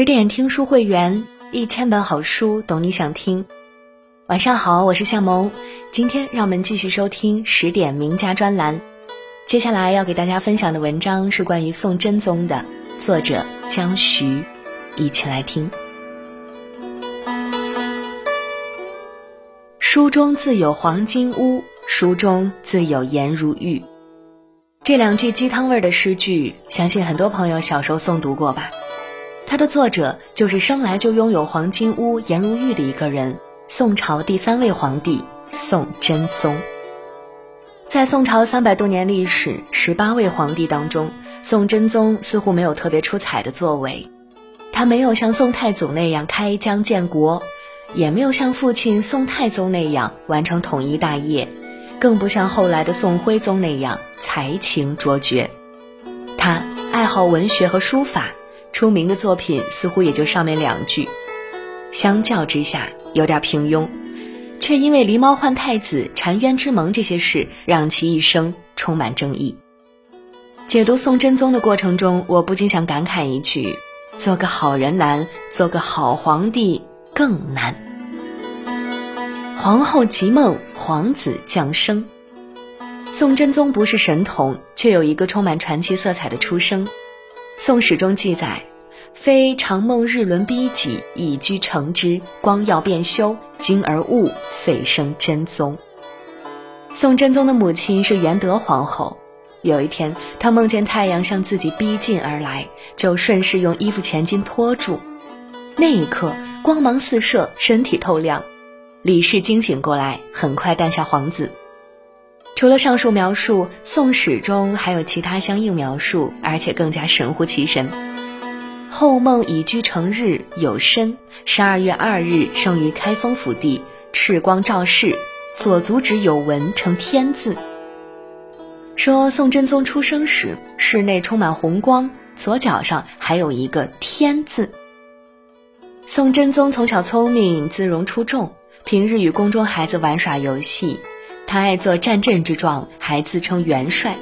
十点听书会员，一千本好书，懂你想听。晚上好，我是向萌。今天让我们继续收听十点名家专栏。接下来要给大家分享的文章是关于宋真宗的，作者江徐。一起来听。书中自有黄金屋，书中自有颜如玉。这两句鸡汤味的诗句，相信很多朋友小时候诵读过吧。它的作者就是生来就拥有黄金屋、颜如玉的一个人——宋朝第三位皇帝宋真宗。在宋朝三百多年历史、十八位皇帝当中，宋真宗似乎没有特别出彩的作为。他没有像宋太祖那样开疆建国，也没有像父亲宋太宗那样完成统一大业，更不像后来的宋徽宗那样才情卓绝。他爱好文学和书法。出名的作品似乎也就上面两句，相较之下有点平庸，却因为狸猫换太子、澶渊之盟这些事，让其一生充满争议。解读宋真宗的过程中，我不禁想感慨一句：做个好人难，做个好皇帝更难。皇后即梦，皇子降生。宋真宗不是神童，却有一个充满传奇色彩的出生。《宋史》中记载，非常梦日轮逼己，以居成之，光耀变修，精而悟，遂生真宗。宋真宗的母亲是元德皇后。有一天，她梦见太阳向自己逼近而来，就顺势用衣服前襟托住。那一刻，光芒四射，身体透亮。李氏惊醒过来，很快诞下皇子。除了上述描述，《宋史》中还有其他相应描述，而且更加神乎其神。后梦已居成日，有身。十二月二日生于开封府地，赤光照室，左足趾有纹，成天字。说宋真宗出生时，室内充满红光，左脚上还有一个天字。宋真宗从小聪明，姿容出众，平日与宫中孩子玩耍游戏。他爱做战阵之状，还自称元帅。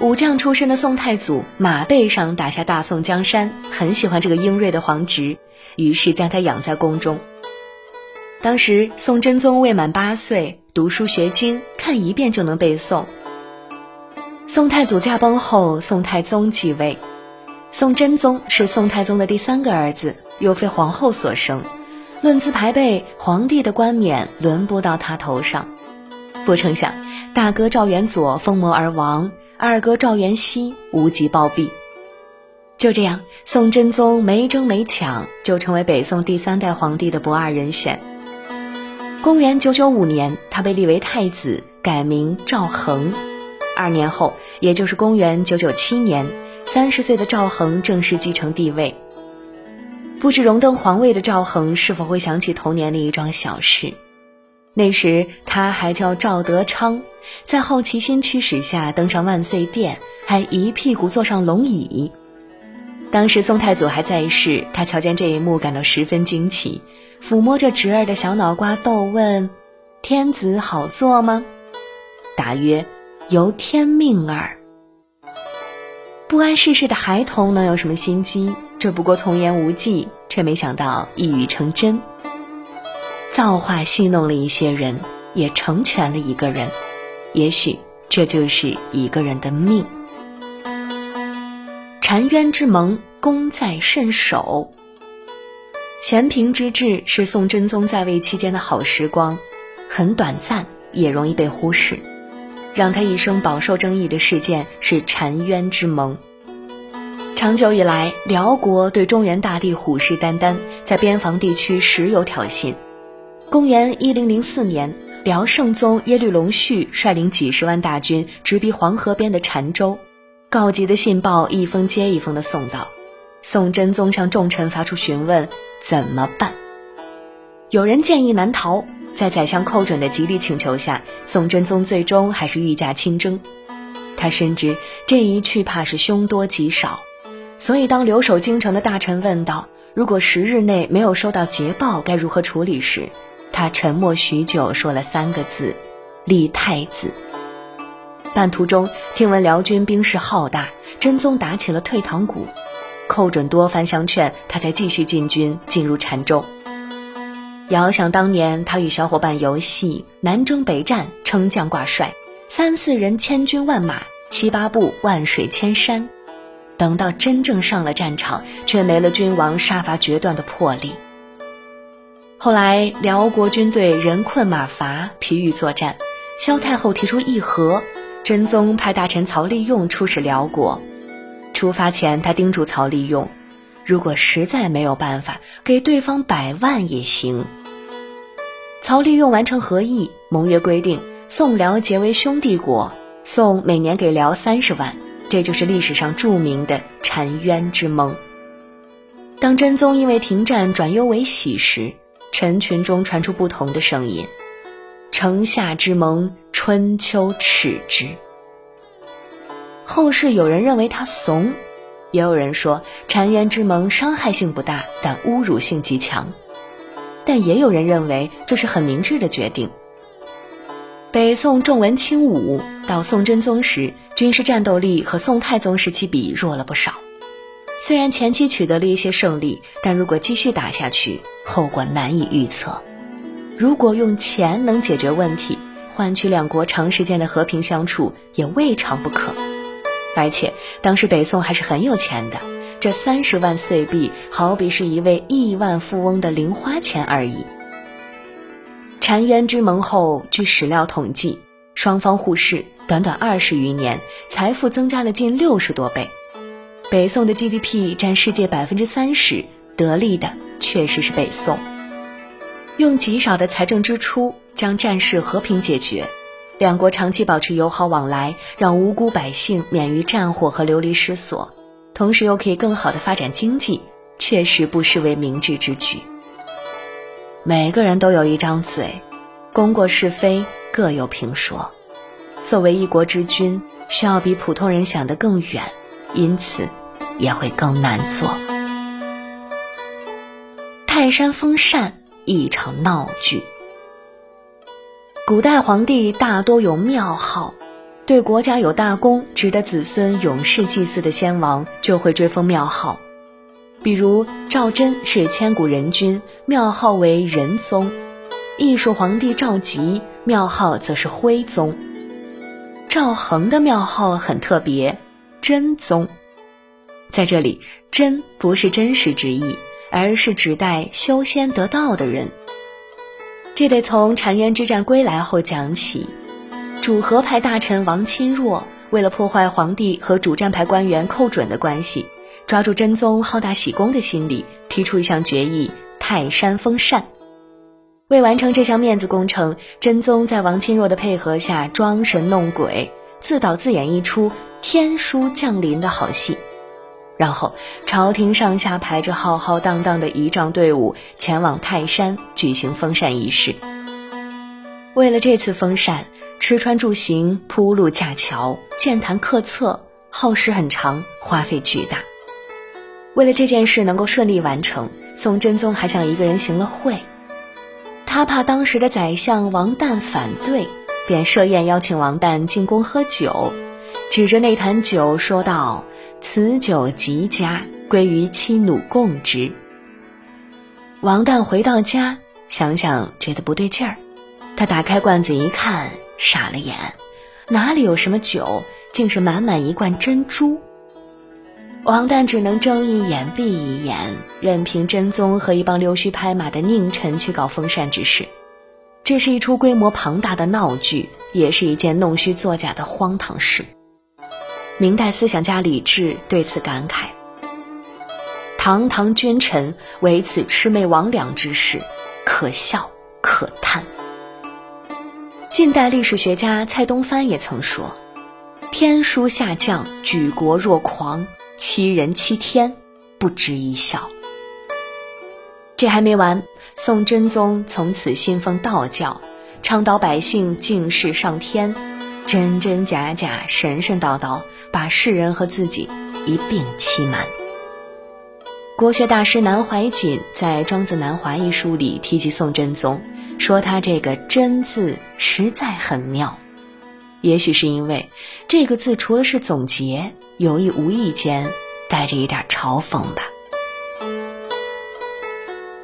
武将出身的宋太祖马背上打下大宋江山，很喜欢这个英锐的皇侄，于是将他养在宫中。当时宋真宗未满八岁，读书学经，看一遍就能背诵。宋太祖驾崩后，宋太宗继位。宋真宗是宋太宗的第三个儿子，又非皇后所生，论资排辈，皇帝的冠冕轮不到他头上。不成想，大哥赵元佐疯魔而亡，二哥赵元熙无极暴毙。就这样，宋真宗没争没抢，就成为北宋第三代皇帝的不二人选。公元九九五年，他被立为太子，改名赵恒。二年后，也就是公元九九七年，三十岁的赵恒正式继承帝位。不知荣登皇位的赵恒是否会想起童年的一桩小事？那时他还叫赵德昌，在好奇心驱使下登上万岁殿，还一屁股坐上龙椅。当时宋太祖还在世，他瞧见这一幕感到十分惊奇，抚摸着侄儿的小脑瓜逗问：“天子好坐吗？”答曰：“由天命耳。”不谙世事的孩童能有什么心机？这不过童言无忌，却没想到一语成真。造化戏弄了一些人，也成全了一个人，也许这就是一个人的命。澶渊之盟，功在慎首。咸平之治是宋真宗在位期间的好时光，很短暂，也容易被忽视。让他一生饱受争议的事件是澶渊之盟。长久以来，辽国对中原大地虎视眈眈，在边防地区时有挑衅。公元一零零四年，辽圣宗耶律隆绪率领几十万大军直逼黄河边的澶州，告急的信报一封接一封的送到。宋真宗向众臣发出询问：怎么办？有人建议南逃，在宰相寇准的极力请求下，宋真宗最终还是御驾亲征。他深知这一去怕是凶多吉少，所以当留守京城的大臣问道：“如果十日内没有收到捷报，该如何处理？”时，他沉默许久，说了三个字：“立太子。”半途中，听闻辽军兵势浩大，真宗打起了退堂鼓。寇准多番相劝，他才继续进军进入澶州。遥想当年，他与小伙伴游戏，南征北战，称将挂帅，三四人千军万马，七八步万水千山。等到真正上了战场，却没了君王杀伐决断的魄力。后来辽国军队人困马乏，疲于作战，萧太后提出议和，真宗派大臣曹利用出使辽国。出发前，他叮嘱曹利用，如果实在没有办法，给对方百万也行。曹利用完成和议，盟约规定宋辽结为兄弟国，宋每年给辽三十万，这就是历史上著名的澶渊之盟。当真宗因为停战转忧为喜时，臣群中传出不同的声音：“城下之盟，春秋耻之。”后世有人认为他怂，也有人说澶渊之盟伤害性不大，但侮辱性极强。但也有人认为这是很明智的决定。北宋重文轻武，到宋真宗时，军事战斗力和宋太宗时期比弱了不少。虽然前期取得了一些胜利，但如果继续打下去，后果难以预测。如果用钱能解决问题，换取两国长时间的和平相处，也未尝不可。而且当时北宋还是很有钱的，这三十万岁币好比是一位亿万富翁的零花钱而已。澶渊之盟后，据史料统计，双方互市，短短二十余年，财富增加了近六十多倍。北宋的 GDP 占世界百分之三十，得利的确实是北宋。用极少的财政支出将战事和平解决。两国长期保持友好往来，让无辜百姓免于战火和流离失所，同时又可以更好的发展经济，确实不失为明智之举。每个人都有一张嘴，功过是非各有评说。作为一国之君，需要比普通人想得更远，因此也会更难做。泰山封禅，一场闹剧。古代皇帝大多有庙号，对国家有大功、值得子孙永世祭祀的先王，就会追封庙号。比如赵祯是千古人君，庙号为仁宗；艺术皇帝赵佶庙号则是徽宗。赵恒的庙号很特别，真宗。在这里，真不是真实之意，而是指代修仙得道的人。这得从澶渊之战归来后讲起。主和派大臣王钦若为了破坏皇帝和主战派官员寇准的关系，抓住真宗好大喜功的心理，提出一项决议：泰山封禅。为完成这项面子工程，真宗在王钦若的配合下装神弄鬼，自导自演一出天书降临的好戏。然后，朝廷上下排着浩浩荡荡的仪仗队伍前往泰山举行封禅仪式。为了这次封禅，吃穿住行、铺路架桥、建坛刻册，耗时很长，花费巨大。为了这件事能够顺利完成，宋真宗还向一个人行了贿。他怕当时的宰相王旦反对，便设宴邀请王旦进宫喝酒，指着那坛酒说道。此酒极佳，归于妻奴共之。王旦回到家，想想觉得不对劲儿，他打开罐子一看，傻了眼，哪里有什么酒，竟是满满一罐珍珠。王旦只能睁一眼闭一眼，任凭真宗和一帮溜须拍马的佞臣去搞封禅之事。这是一出规模庞大的闹剧，也是一件弄虚作假的荒唐事。明代思想家李治对此感慨：“堂堂君臣为此魑魅魍魉之事，可笑可叹。”近代历史学家蔡东藩也曾说：“天书下降，举国若狂，欺人欺天，不值一笑。”这还没完，宋真宗从此信奉道教，倡导百姓敬事上天，真真假假，神神叨叨。把世人和自己一并欺瞒。国学大师南怀瑾在《庄子南华》一书里提及宋真宗，说他这个“真”字实在很妙。也许是因为这个字除了是总结，有意无意间带着一点嘲讽吧。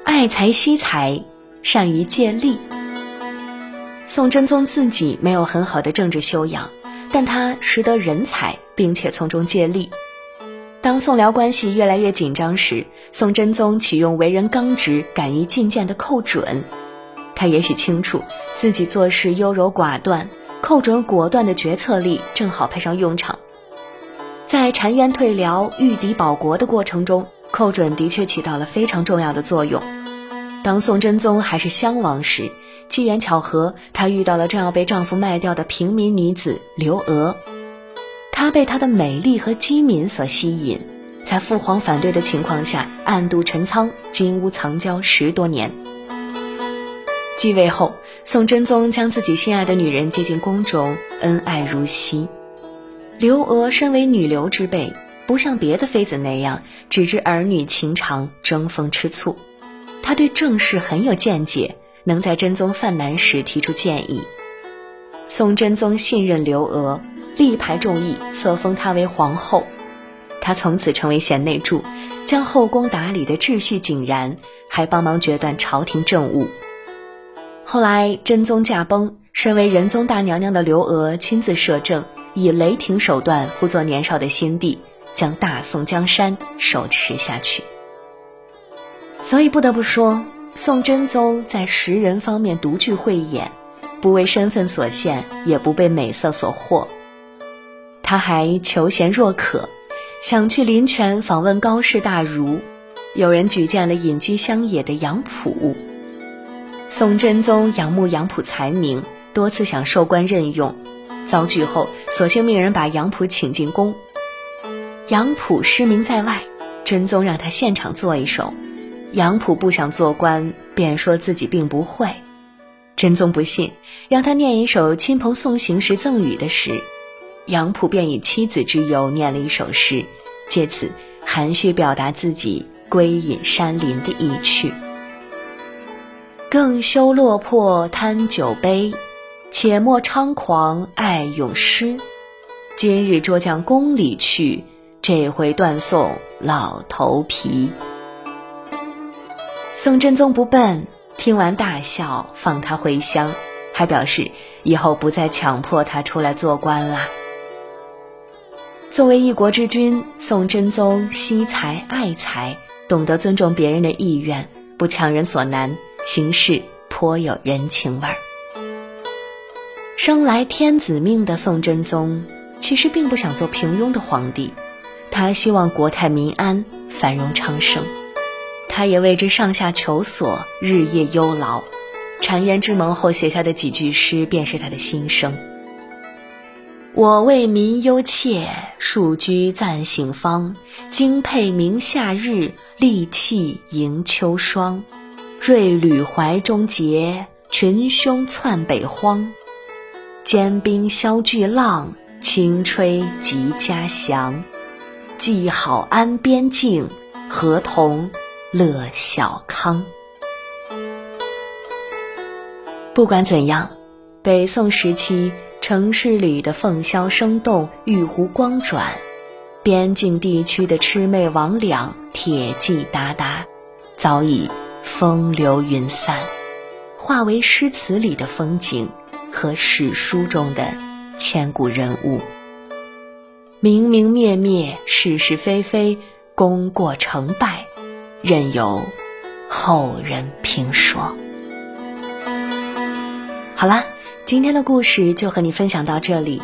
爱财惜财，善于借力。宋真宗自己没有很好的政治修养，但他识得人才，并且从中借力。当宋辽关系越来越紧张时，宋真宗启用为人刚直、敢于进谏的寇准。他也许清楚自己做事优柔寡断，寇准果断的决策力正好派上用场。在澶渊退辽、御敌保国的过程中，寇准的确起到了非常重要的作用。当宋真宗还是襄王时，机缘巧合，她遇到了正要被丈夫卖掉的平民女子刘娥。她被她的美丽和机敏所吸引，在父皇反对的情况下，暗度陈仓，金屋藏娇十多年。继位后，宋真宗将自己心爱的女人接进宫中，恩爱如昔。刘娥身为女流之辈，不像别的妃子那样只知儿女情长、争风吃醋，她对政事很有见解，能在真宗犯难时提出建议。宋真宗信任刘娥。力排众议，册封她为皇后。她从此成为贤内助，将后宫打理的秩序井然，还帮忙决断朝廷政务。后来真宗驾崩，身为仁宗大娘娘的刘娥亲自摄政，以雷霆手段辅佐年少的先帝，将大宋江山手持下去。所以不得不说，宋真宗在识人方面独具慧眼，不为身份所限，也不被美色所惑。他还求贤若渴，想去临泉访问高士大儒。有人举荐了隐居乡野的杨浦。宋真宗仰慕杨浦才名，多次想授官任用，遭拒后，索性命人把杨浦请进宫。杨浦失明在外，真宗让他现场做一首。杨浦不想做官，便说自己并不会。真宗不信，让他念一首亲朋送行时赠予的诗。杨浦便以妻子之由念了一首诗，借此含蓄表达自己归隐山林的意趣。更休落魄贪酒杯，且莫猖狂爱咏诗。今日捉将宫里去，这回断送老头皮。宋真宗不笨，听完大笑，放他回乡，还表示以后不再强迫他出来做官啦。作为一国之君，宋真宗惜才爱才，懂得尊重别人的意愿，不强人所难，行事颇有人情味儿。生来天子命的宋真宗，其实并不想做平庸的皇帝，他希望国泰民安，繁荣昌盛。他也为之上下求索，日夜忧劳。澶渊之盟后写下的几句诗，便是他的心声。我为民忧切，庶居暂醒方。精佩明夏日，利器迎秋霜。锐旅怀中结，群凶窜北荒。坚冰消巨浪，轻吹即家乡。既好安边境，何同乐小康？不管怎样，北宋时期。城市里的凤箫声动，玉壶光转；边境地区的魑魅魍魉，铁骑哒哒，早已风流云散，化为诗词里的风景和史书中的千古人物。明明灭灭，是是非非，功过成败，任由后人评说。好啦。今天的故事就和你分享到这里，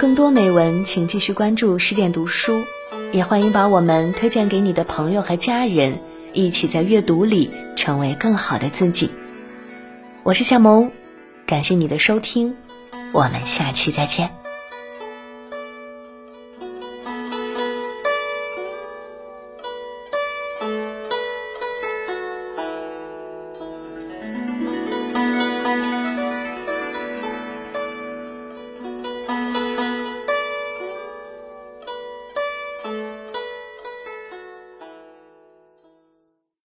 更多美文请继续关注十点读书，也欢迎把我们推荐给你的朋友和家人，一起在阅读里成为更好的自己。我是夏萌，感谢你的收听，我们下期再见。